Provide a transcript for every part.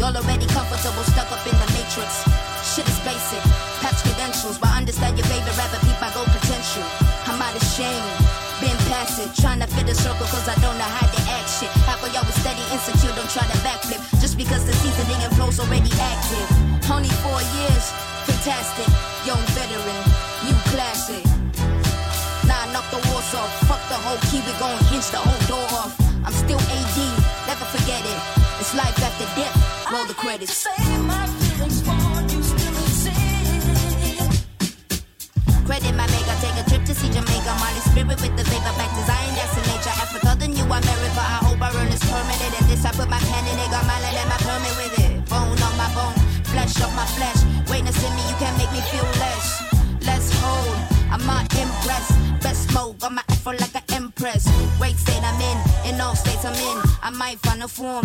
Y'all already comfortable, stuck up in the matrix. Shit is basic, patch credentials, but understand your favorite rapper, peep gold potential. I'm out of shame, been past it, trying to fit a circle cause I don't know how to act shit. Half of y'all was steady, insecure, don't try to backflip. Just because the seasoning and flow's already active. Only four years, fantastic, young veteran, new classic. Nah, knock the walls off. Fuck the whole key, we gon' hinge the whole Roll the credits. Credit my maker, take a trip to see Jamaica. Molly spirit with the vapor, back design, that's in nature. Africa, the new America. I hope I earn this permanent. And this I put my pen in it, got my land and my permit with it. Bone on my bone, flesh on my flesh. Witness in me, you can't make me feel less. Let's hold, I'm not impressed. Best mode, got my effort like an empress. Great state I'm in, in all states I'm in. I might find a form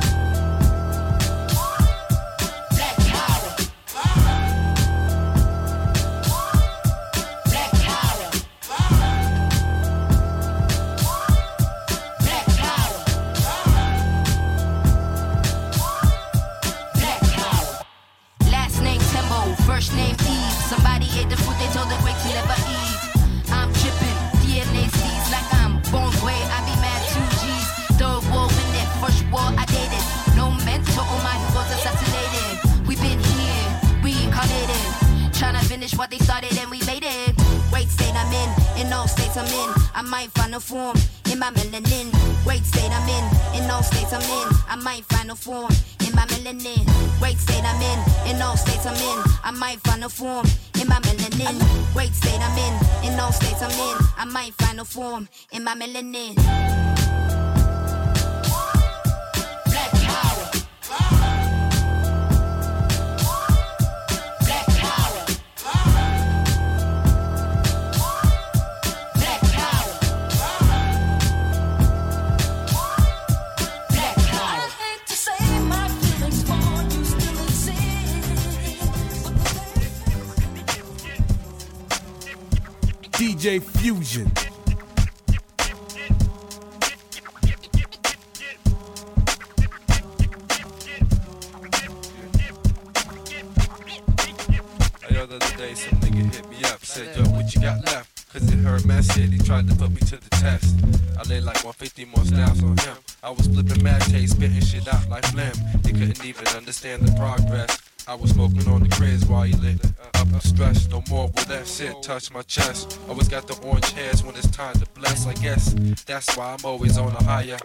He tried to put me to the test. I laid like 150 more styles on him. I was flipping mad taste, spitting shit out like phlegm. He couldn't even understand the progress. I was smoking on the cribs while he lit up the stress. No more will that shit touch my chest. Always got the orange hairs when it's time to bless. I guess that's why I'm always on a higher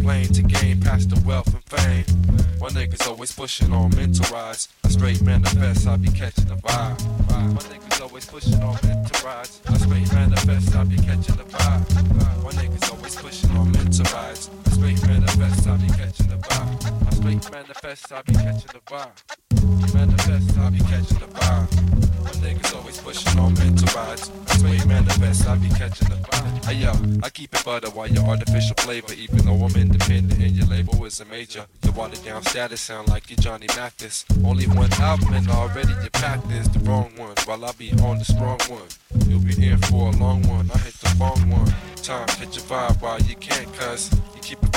plane to gain past the wealth and fame. My niggas always pushing on mental rides. A straight manifest, I be catching the vibe. My niggas always pushing on mental rides. A straight manifest, I be catching the vibe. My niggas always pushing on mental rides. A straight manifest, I be catching the vibe. A straight manifest, I be catching the vibe. Manifest, I be catching the vibe. My niggas always pushing on mental rides. A straight manifest, I be catching the vibe. Hey yo, I keep it butter while your artificial flavor. Even though I'm independent and your label is a major. Your watered down status sound like you Johnny Mathis. Only one album and already you packed is the wrong one. While I be on the strong one. You'll be in for a long one. I hit the wrong one. Time hit your vibe while you can't cuz.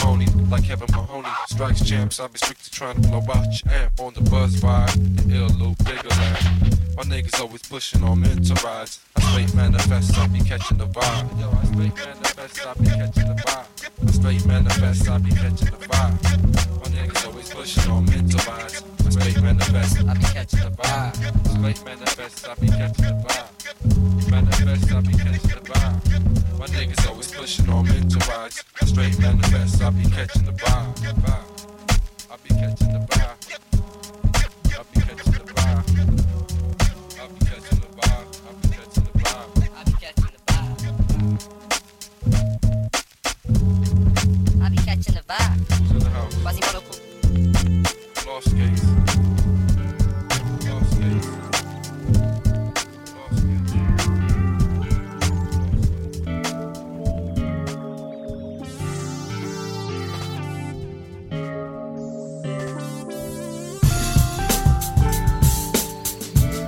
Phony like Kevin Mahoney. Strikes champs, I be strictly trying to blow out your amp on the buzz vibe. The ill little bigger land. My niggas always pushing on mental rides. I straight manifest, I be catching the vibe. Yo, I straight manifest, I be catching the vibe. I straight manifest, I be catching the vibe. My niggas always pushing on mental rides. I straight manifest, I be catching the vibe. Straight manifest, I be catching the vibe. Manifest, I be catching the vibe. My niggas always pushing on mental rides. I straight manifest, I be catching the vibe. Vibe. I be catching the vibe. I be catching the vibe. I be catching the vibe. I be catching the vibe. I be catching the vibe. I be catching the vibe. Who's in the house? Quasimodo Lost case.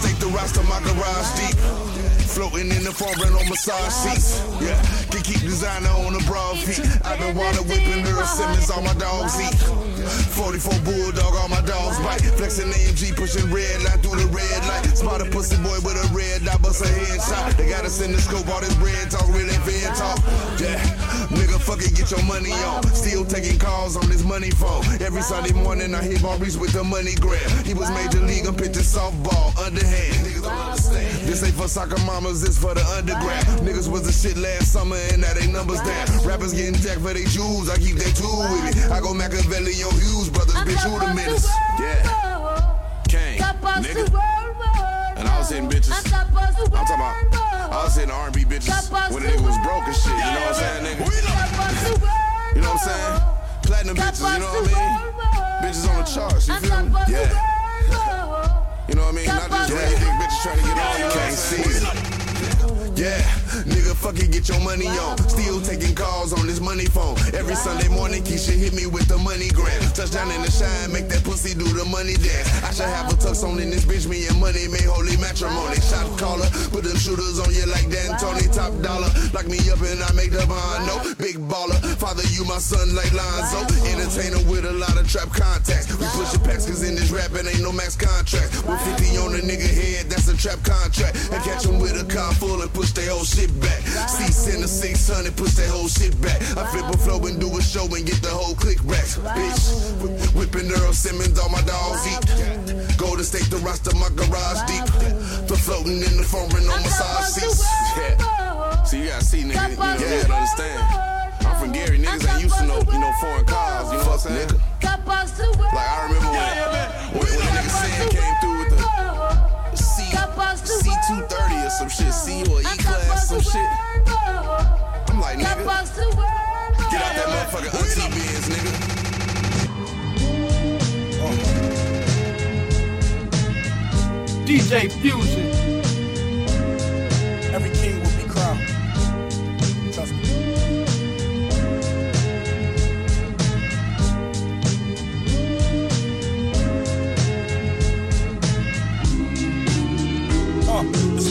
Stake the roster, my garage deep. Floating in the foreign on massage seats. Yeah, can keep designer on the broad feet. I've been water whipping Earl Simmons, all my dogs eat. 44 bulldog, all my dogs bite. Flexing AMG, pushing red line through the red light. Spot a pussy boy with a red dot, bust a headshot. They got us in the scope, all this red talk, really fair talk. Yeah, nigga, fuck it, get your money on. Still taking calls on this money phone. Every Sunday morning, I hit Maurice with the money grab. He was major league, I'm pitching softball, underhand. Niggas don't understand. This ain't for soccer mamas, this for the underground. Niggas was the shit last summer, and now they numbers down. Rappers getting jacked for they jewels, I keep that tool with me. I go Machiavelli on Hughes, brothers, bitch, who the menace? Yeah. Kane, nigga. Was hitting bitches. I'm talking about, I was hitting R&B bitches when the nigga was broke and shit. You know what I'm saying, nigga? You know what I'm saying? Platinum bitches, you know what I mean? Bitches on the charts, you feel me? Yeah. You know what I mean? Not just yeah. dick bitches trying to get on. You can't see it. Yeah, nigga, fuck it, get your money on. Still taking calls on this money phone. Every Sunday morning, Keisha hit me with the money gram. Touchdown in the shine, make that pussy do the money dance. I should have a tux on in this bitch, me and money made holy matrimony. Shot caller, put them shooters on you like Dan Tony, top dollar. Lock me up and I make the bond. No, big baller. Father, you my son like Lonzo. Entertainer with a lot of trap contacts. We pushing packs, cause in this rap, it ain't no max contract. With 50 on a nigga head, that's a trap contract. And catch him with a car full and push they whole shit back. Seats in the 600, push that whole shit back. I flip a flow and do a show and get the whole click back. Bitch, Wh- whipping Earl Simmons, all my dogs eat. Golden State, the roster, my garage deep. The floating in the foreign on massage seats. Yeah. So you gotta see, nigga, you know, you gotta understand. I'm from Gary, niggas ain't used to no, you know, foreign cars, you know what I'm saying? Like I remember when, when, when nigga Sam came through with the C, C230 or some shit, C or E class, or some shit. I'm like, nigga, get out that motherfucking auntie Benz, nigga. DJ Fusion.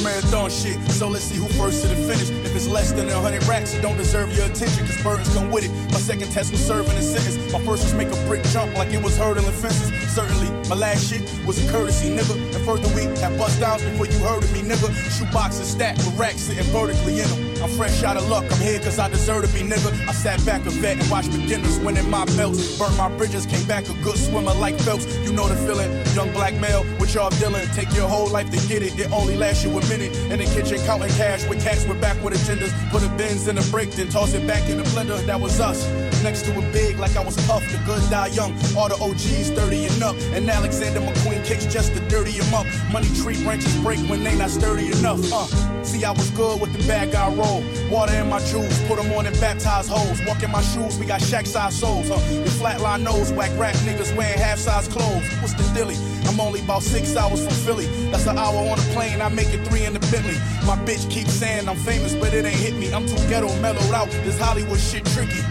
Marathon shit, so let's see who first to the finish. If it's less than a hundred racks, it don't deserve your attention, cause burdens come with it. My second test was serving a sentence. My first was make a brick jump like it was hurdling fences. Certainly, my last shit was a courtesy, nigga. And further we have bust downs before you heard of me, nigga. Shoe boxes stacked with racks sitting vertically in them. I'm fresh out of luck, I'm here cause I deserve to be, nigga. I sat back a vet and watched beginners winning my belts. Burnt my bridges, came back a good swimmer like Phelps. You know the feeling, young black male with y'all dealing. Take your whole life to get it, it only lasts you a minute. In the kitchen counting cash with cats with backward agendas. Put a Benz in a break, then toss it back in the blender. That was us. Next to a big like I was Puff, the good die young. All the OGs 30 and up. And Alexander McQueen kicks just to dirty him up. Money tree branches break when they not sturdy enough. Uh, see, I was good with the bad guy roll. Water in my jewels, put them on and baptize hoes. Walk in my shoes, we got shack size souls. Uh, the flatline nose, whack rap niggas wearing half size clothes. What's the dilly? I'm only about six hours from Philly. That's an hour on a plane, I make it three in the Bentley. My bitch keeps saying I'm famous, but it ain't hit me. I'm too ghetto, mellowed out. This Hollywood shit tricky.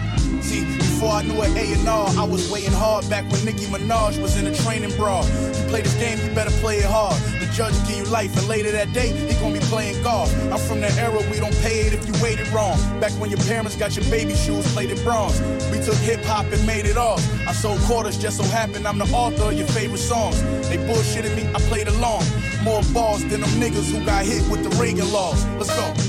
See, before I knew an A&R, I was waiting hard back when Nicki Minaj was in a training bra. You play this game, you better play it hard. Judge give you life, and later that day, he gonna be playing golf. I'm from the era we don't pay it if you waited wrong. Back when your parents got your baby shoes plated bronze. We took hip hop and made it off. I sold quarters, just so happened I'm the author of your favorite songs. They bullshitted me, I played along. More balls than them niggas who got hit with the Reagan laws. Let's go.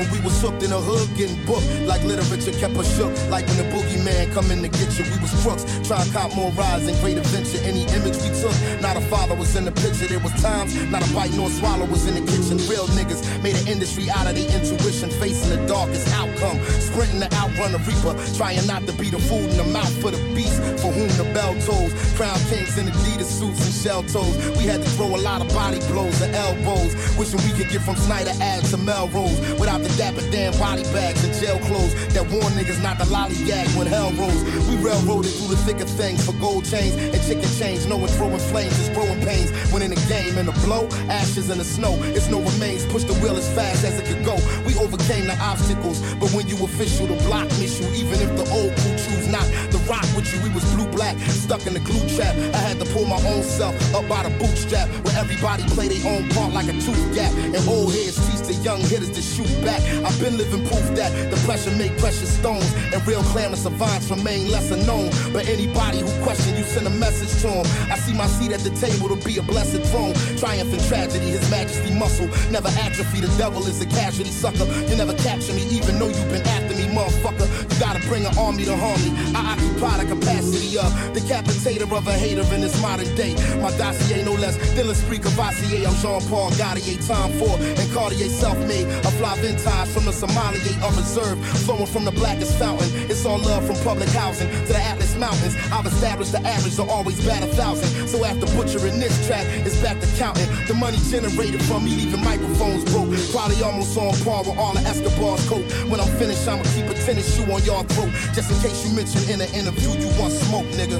When we was hooked in the hood, getting booked like literature kept us shook. Like when the boogeyman come in to get you, we was crooks. Try to cop more rides and great adventure. Any image we took, not a father was in the picture. There was times, not a bite nor swallow was in the kitchen. Real niggas made an industry out of their intuition, facing the darkest outcome. Sprinting to outrun the reaper, trying not to be the food in the mouth for the beast for whom the bell tolls. Crown kings in Adidas suits and shell toes. We had to throw a lot of body blows and elbows. Wishing we could get from Snyder Ave to Melrose without the dapper damn body bags and jail clothes that warn niggas not to lollygag when hell rolls. We railroaded through the thick of things for gold chains and chicken chains. Knowing throwing flames is growing pains. When in the game, in the blow, ashes in the snow. It's no remains. Push the wheel as fast as it could go. We overcame the obstacles, but when you official, the block miss you. Even if the old crew choose not to rock with you, we was blue black, stuck in the glue trap. I had to pull my own self up by the bootstrap, where everybody play their own part like a tooth gap. And old heads teach the young hitters to shoot back. I've been living proof that the pressure make precious stones, and real clamor savants remain lesser known. But anybody who question you, send a message to them. I see my seat at the table to be a blessed throne. Triumph and tragedy, His Majesty muscle never atrophy. The devil is a casualty sucker. You never capture me, even though you've been after me, motherfucker. You gotta bring an army to harm me. I occupy the capacity of decapitator of a hater in this modern day. My dossier no less than L'Esprit Cavassier. I'm Jean-Paul Gaultier, Tom Ford, and Cartier self-made. A fly vintage from the Somalia reserve, flowing from the blackest fountain. It's all love from public housing to the Mountains. I've established the average to always bat a thousand. So after butchering this track, it's back to counting. The money generated from me leaving microphones broke. Probably almost on par with all the Escobar's coat. When I'm finished, I'ma keep a tennis shoe on your throat. Just in case you mention in an interview you want smoke, nigga.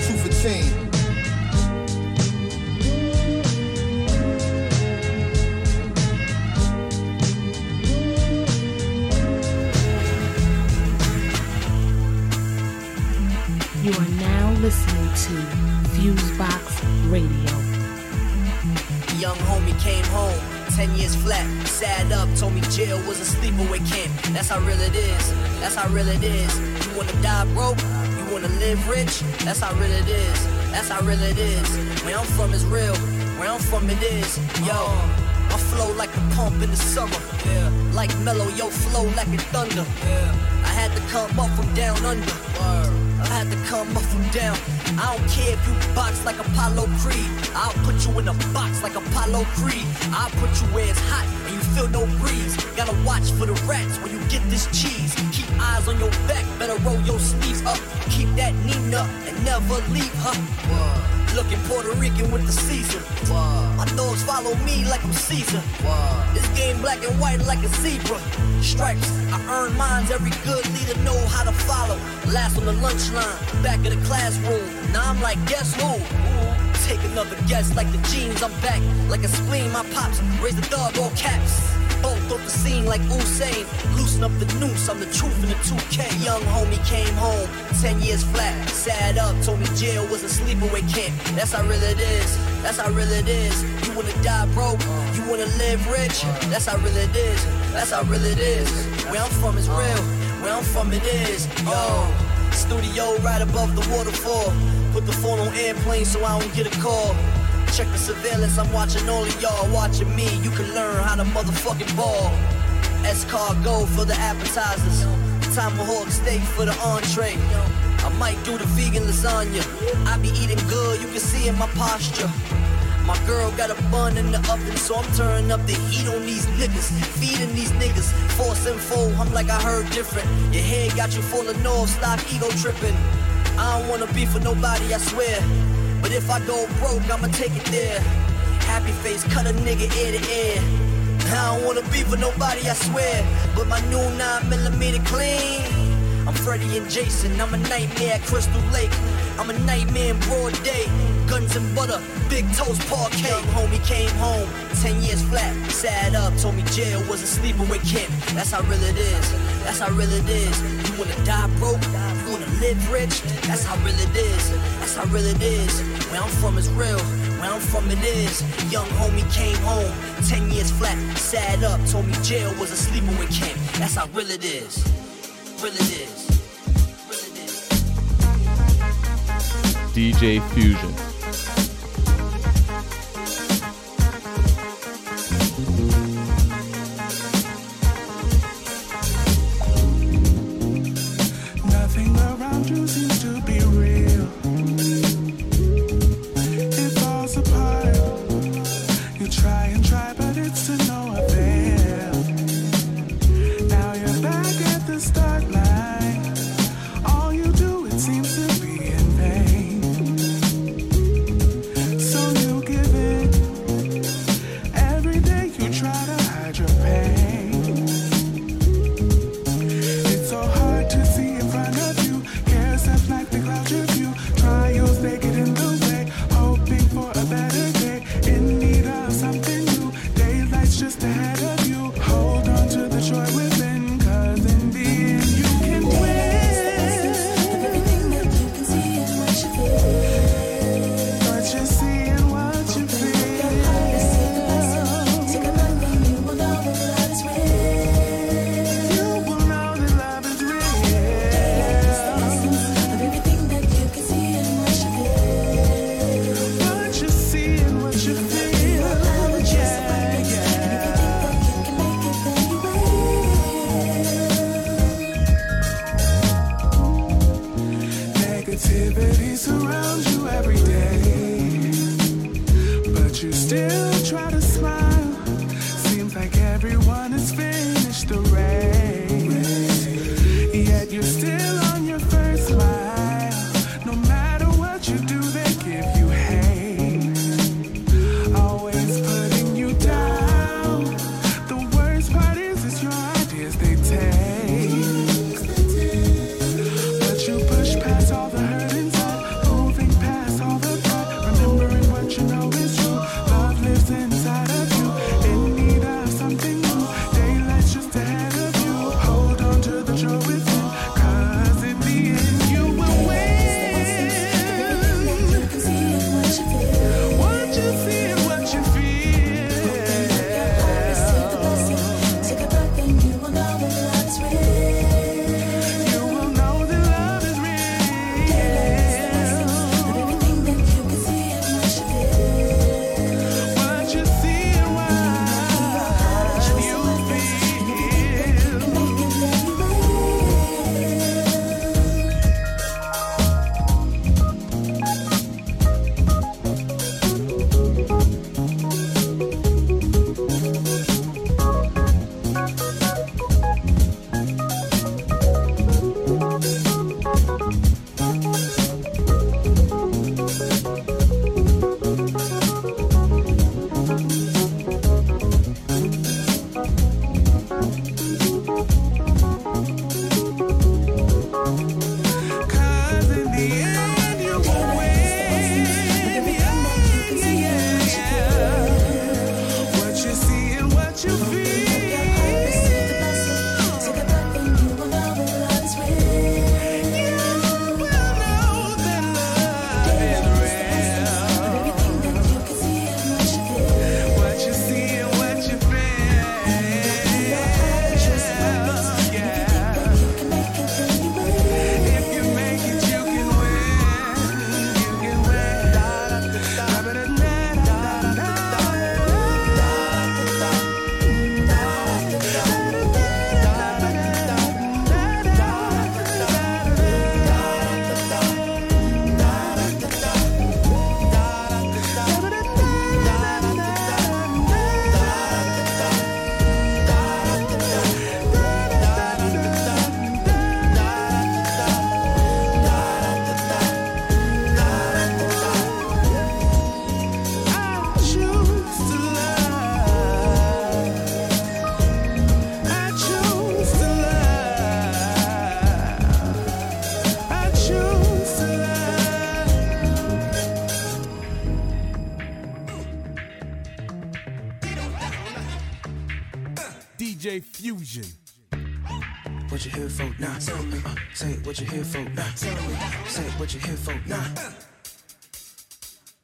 Two for ten. Listening to Fusebox Radio. Young homie came home, 10 years flat, sad up, told me jail was a sleepaway camp. That's how real it is, that's how real it is. You wanna die broke, you wanna live rich, that's how real it is, that's how real it is. Where I'm from is real, where I'm from it is. Yo, my flow like a pump in the summer, yeah. like mellow, yo flow like a thunder. Yeah. I had to come up from down under. I had to come up from down. I don't care if you box like Apollo Creed. I'll put you in a box like Apollo Creed. I'll put you where it's hot and you feel no breeze. Gotta watch for the rats when you get this cheese. Keep eyes on your back, better roll your sleeves up. Keep that Nina and never leave her. Looking Puerto Rican with the Caesar. My dogs follow me like I'm Caesar. This game black and white like a zebra. Stripes, I earn mines. Every good leader know how to follow. Last on the lunch line, back of the classroom. Now I'm like, guess who? Take another guess like the jeans. I'm back like a spleen. My pops raise the dog all caps. Both off the scene like Usain. Loosen up the noose, I'm the truth in the 2K. Young homie came home, 10 years flat. Sad up, told me jail was a sleepaway camp. That's how real it is, that's how real it is. You wanna die broke, you wanna live rich. That's how real it is, that's how real it is. Where I'm from is real, where I'm from it is. Yo, studio right above the waterfall. Put the phone on airplane so I don't get a call. Check the surveillance, I'm watching all of y'all watching me. You can learn how to motherfucking ball. Escargot for the appetizers. Tomahawk steak for the entree. I might do the vegan lasagna. I be eating good, you can see in my posture. My girl got a bun in the oven, so I'm turning up the heat on these niggas. Feeding these niggas. Force and foe, I'm like I heard different. Your head got you full of north, stop ego tripping. I don't wanna be for nobody, I swear. But if I go broke, I'ma take it there. Happy face, cut a nigga ear to ear. I don't wanna be for nobody, I swear. But my new 9 millimeter clean. I'm Freddy and Jason, I'm a nightmare at Crystal Lake. I'm a nightmare in broad day. Guns and butter, big toast parquet. Young homie came home, 10 years flat. Sad up, told me jail was a sleepaway camp. That's how real it is, that's how real it is. You wanna die broke, you wanna live rich. That's how real it is, that's how real it is. Where I'm from is real, where I'm from it is. Young homie came home, 10 years flat. Sad up, told me jail was a sleepaway camp. That's how real it is, real it is. DJ Fusion. Seems to be still what you here for now. Say what you here for now.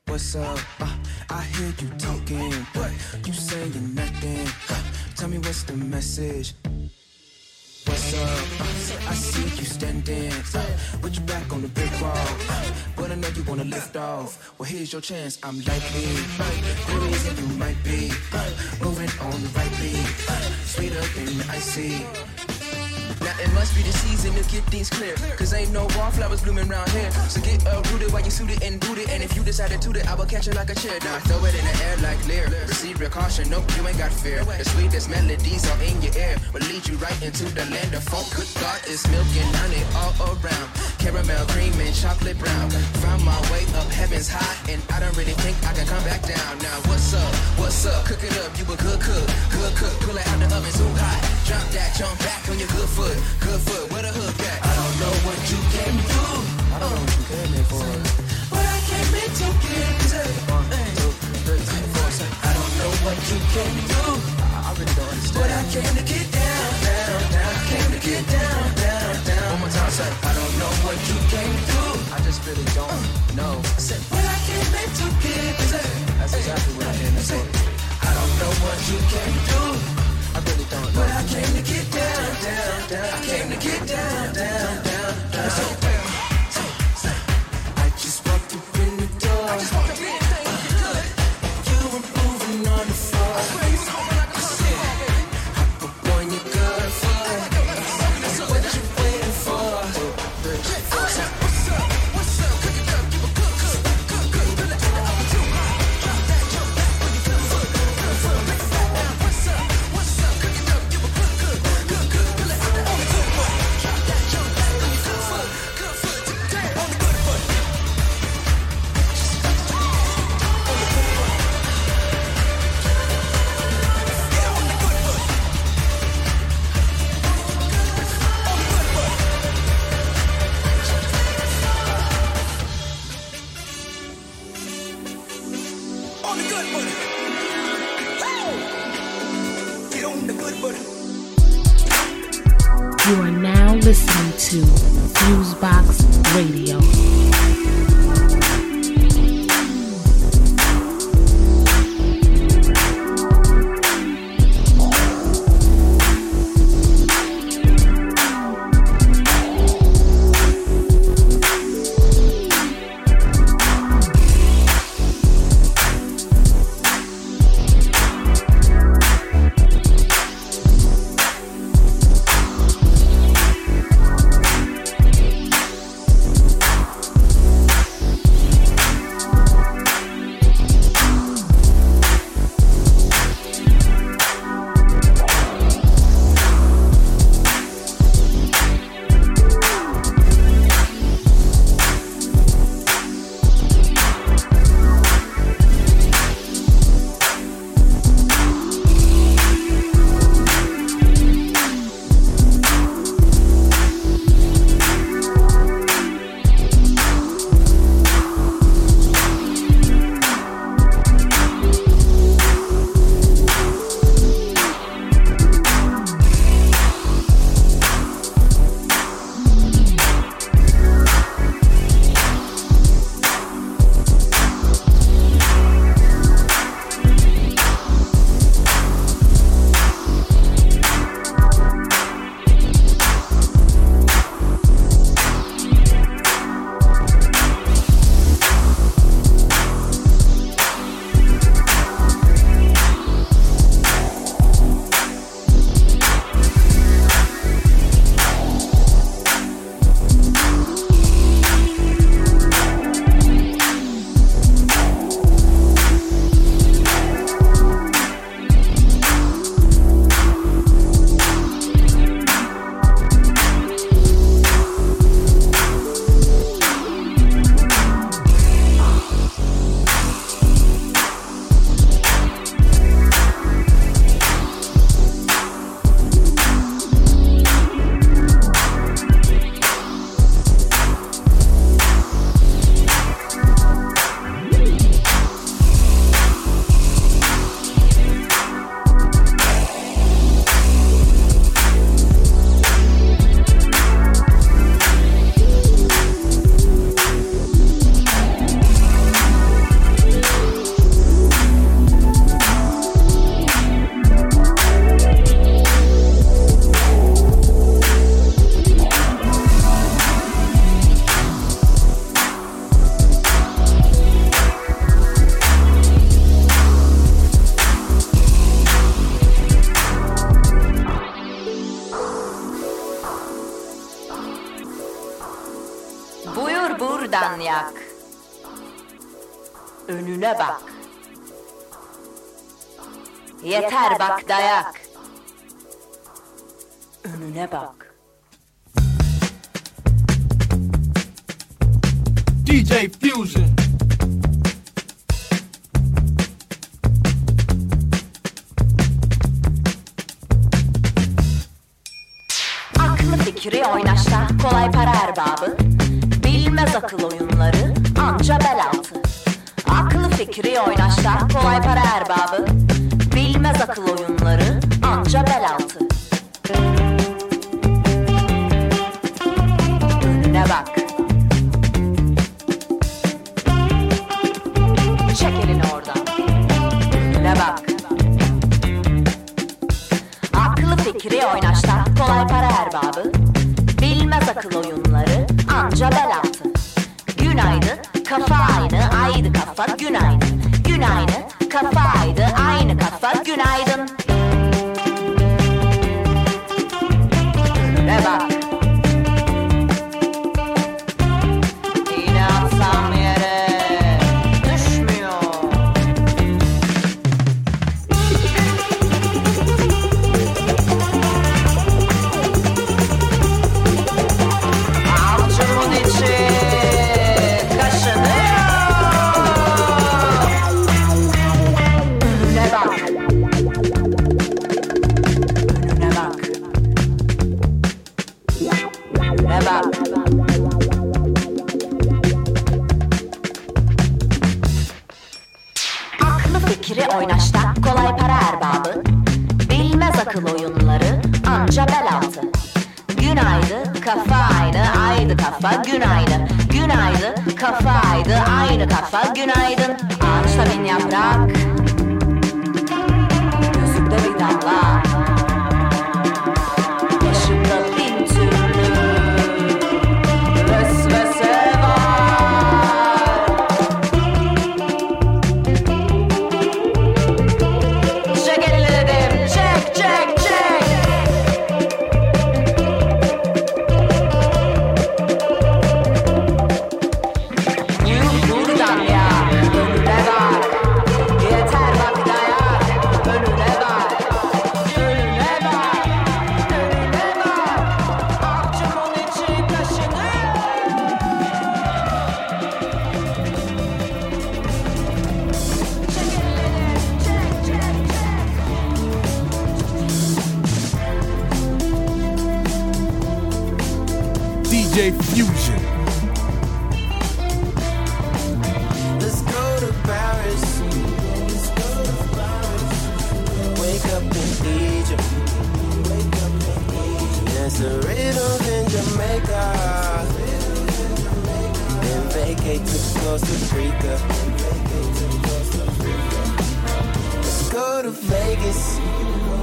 What's up? Uh, I hear you talking, but you saying nothing. Tell me what's the message. What's up? Uh, I see you standing uh, with your back on the brick wall. Uh, but I know you wanna lift off. Well, here's your chance. I'm likely uh, the reason you might be uh, moving on the right beat, uh, sweeter than icy. It must be the season to get things clear. Cause ain't no wallflowers blooming around here. So get uprooted while you suited and booted. And if you decide to toot it, I will catch it like a chair. Now throw it in the air like Lear. Receive your caution, nope, you ain't got fear. The sweetest melodies are in your ear. Will lead you right into the land of funk. Good God, it's milk and honey all around. Caramel, cream, and chocolate brown. Found my way up heaven's high. And I don't really think I can come back down. Now what's up? What's up? Cook it up, you a good cook. Good cook, pull it out the oven too hot. Drop that, jump back on your good foot. Good foot, where the hook at? I don't know what you came to. I don't know what you came here for. But I came in to get it. One, two, three, four, seven. I don't know what you came to. I really don't understand. But I came to get down, down, down. I came to get down, down, down. One more time, say. I don't know what you came to. I just really don't uh. know. I said, but I came to get it. That's exactly what I came to say. I don't know what you came to. I really don't know. But I came to get down, down, down. I came to get down, down, down, down. So, Yeter bak dayak. Önüne bak. DJ Fusion. Aklı fikri oynaşta kolay para erbabı. Bilmez akıl oyunları anca bel altı. Aklı fikri oynaşta kolay para erbabı. Bilmez akıl oyunları anca bel altı. Aynı kafa günaydın. Ağaçta bin yaprak. Gözümde bir damla.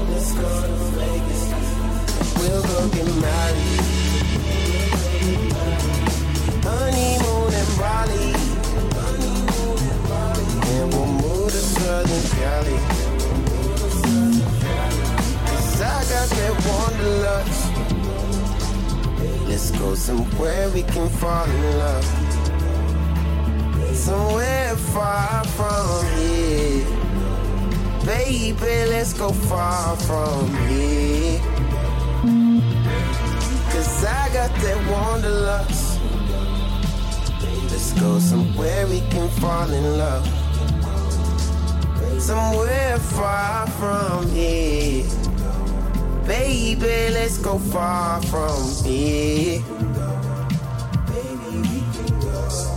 Let's go. We'll go get married. Honeymoon in Bali. And we'll move to Southern I got that wanderlust. Let's go somewhere we can fall in love. Somewhere far from here. Baby, let's go far from here. Cause I got that wanderlust. Let's go somewhere we can fall in love. Somewhere far from here. Baby, let's go far from here.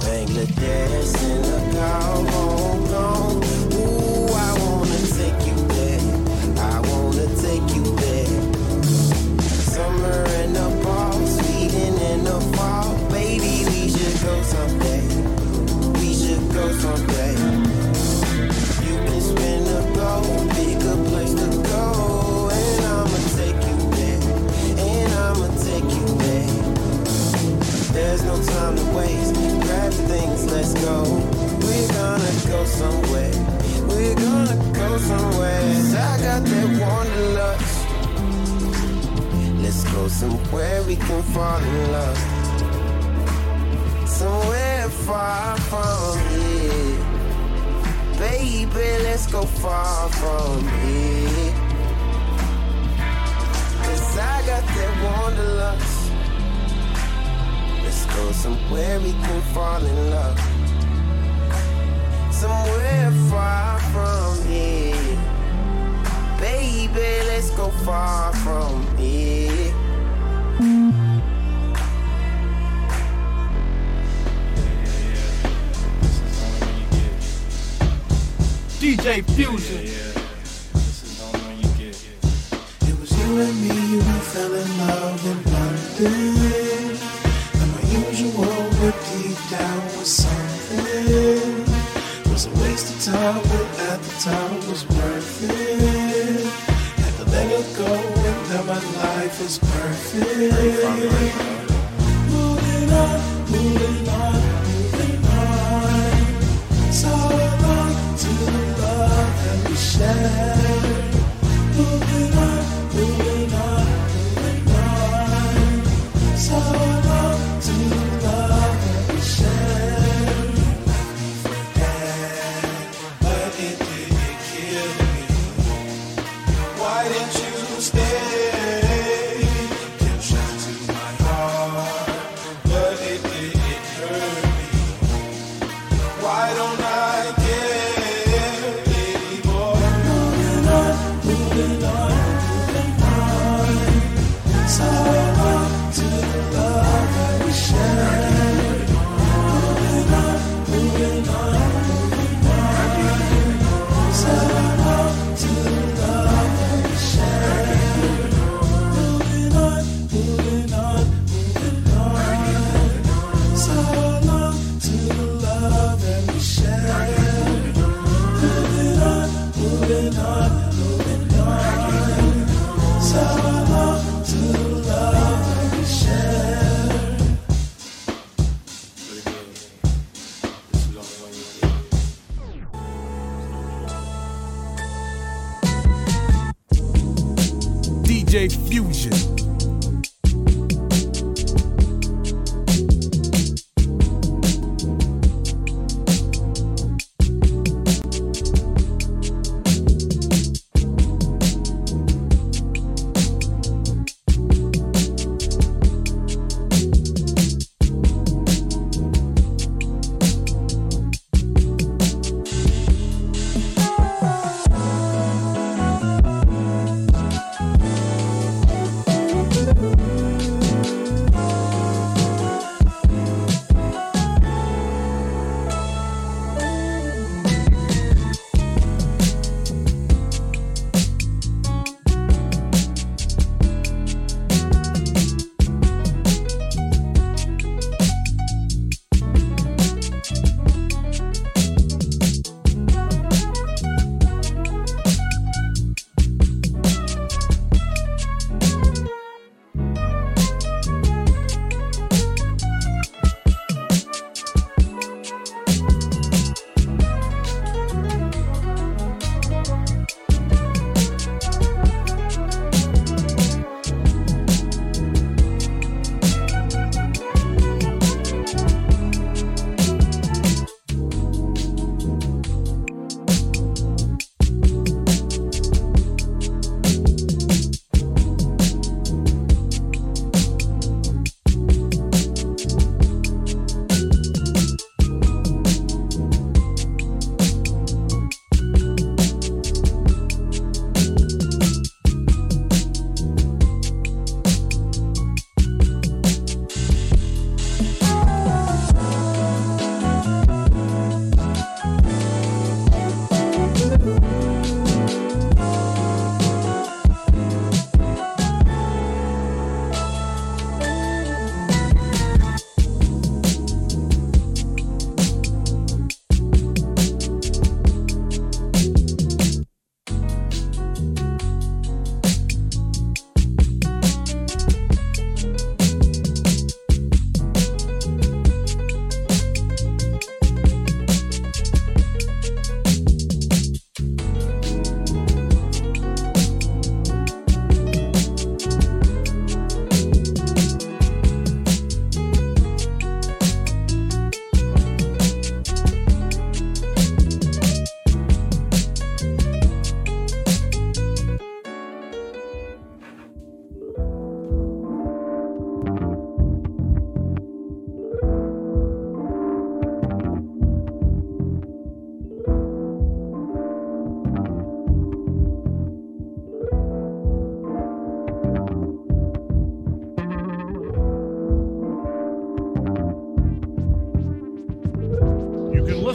Bangladesh in the car, Hong There's no time to waste. Grab things, let's go. We're gonna go somewhere. We're gonna go somewhere. I got that wanderlust. Let's go somewhere we can fall in love. Somewhere far from here. Baby, let's go far from here. Cause I got that wanderlust. Let's go somewhere we can fall in love. Somewhere far from here. Baby, let's go far from here. DJ Fusion. It was you and me, we fell in love in London. And my usual, but deep down was something. It was a waste of time, but at the time it was worth it. Had to let it go, and now my life is perfect. Moving on, moving on, DJ Fusion.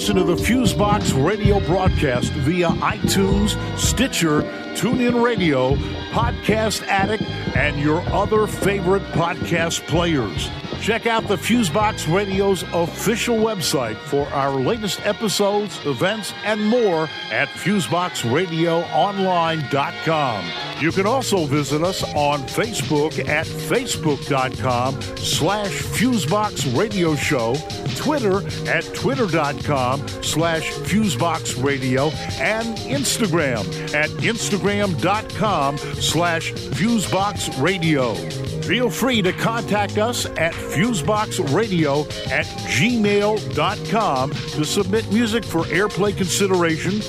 Listen to the Fusebox radio broadcast via iTunes, Stitcher, TuneIn Radio, Podcast Addict, and your other favorite podcast players. Check out the Fusebox Radio's official website for our latest episodes, events, and more at FuseboxRadioOnline.com. You can also visit us on Facebook at Facebook.com slash Fusebox Radio Show, Twitter at Twitter.com slash FuseboxRadio and Instagram at Instagram.com slash FuseboxRadio. Feel free to contact us at fuseboxradio at gmail.com to submit music for airplay consideration